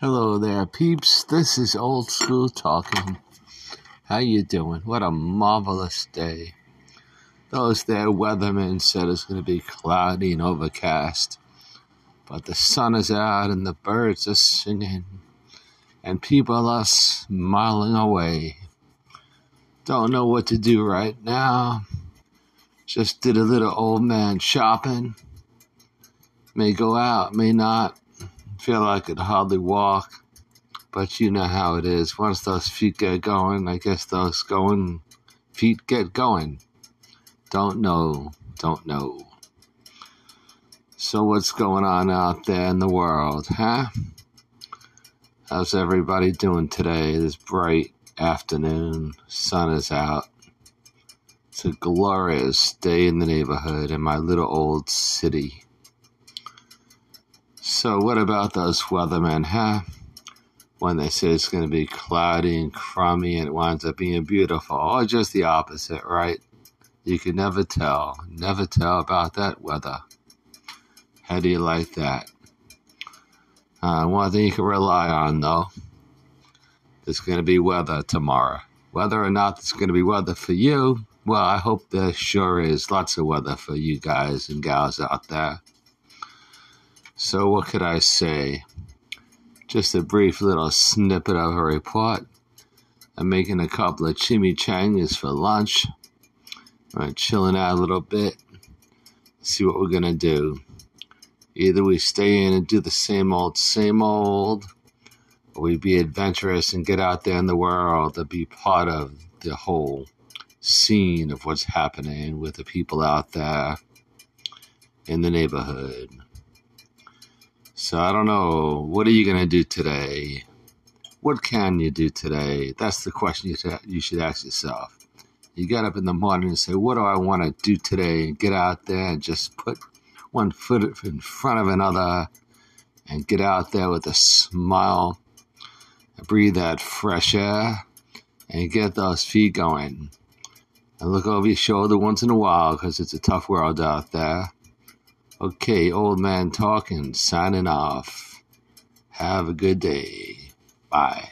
Hello there, peeps. This is old school talking. How you doing? What a marvelous day. Those there weathermen said it's going to be cloudy and overcast, but the sun is out and the birds are singing, and people are smiling away. Don't know what to do right now. Just did a little old man shopping. May go out, may not feel I could hardly walk, but you know how it is. Once those feet get going, I guess those going feet get going. Don't know, don't know. So, what's going on out there in the world, huh? How's everybody doing today? This bright afternoon, sun is out. It's a glorious day in the neighborhood in my little old city. So, what about those weathermen, huh? When they say it's going to be cloudy and crummy and it winds up being beautiful, or just the opposite, right? You can never tell, never tell about that weather. How do you like that? Uh, one thing you can rely on, though, there's going to be weather tomorrow. Whether or not there's going to be weather for you, well, I hope there sure is lots of weather for you guys and gals out there. So, what could I say? Just a brief little snippet of a report. I'm making a couple of chimichangas for lunch. I'm chilling out a little bit. See what we're to do. Either we stay in and do the same old, same old, or we be adventurous and get out there in the world to be part of the whole scene of what's happening with the people out there in the neighborhood. So I don't know. What are you going to do today? What can you do today? That's the question you, should, you should ask yourself. You get up in the morning and say, What do I want to do today? And get out there and just put one foot in front of another and get out there with a smile, breathe that fresh air, and get those feet going. And look over your shoulder once in a while because it's a tough world out there. Okay, old man talking, signing off. Have a good day. Bye.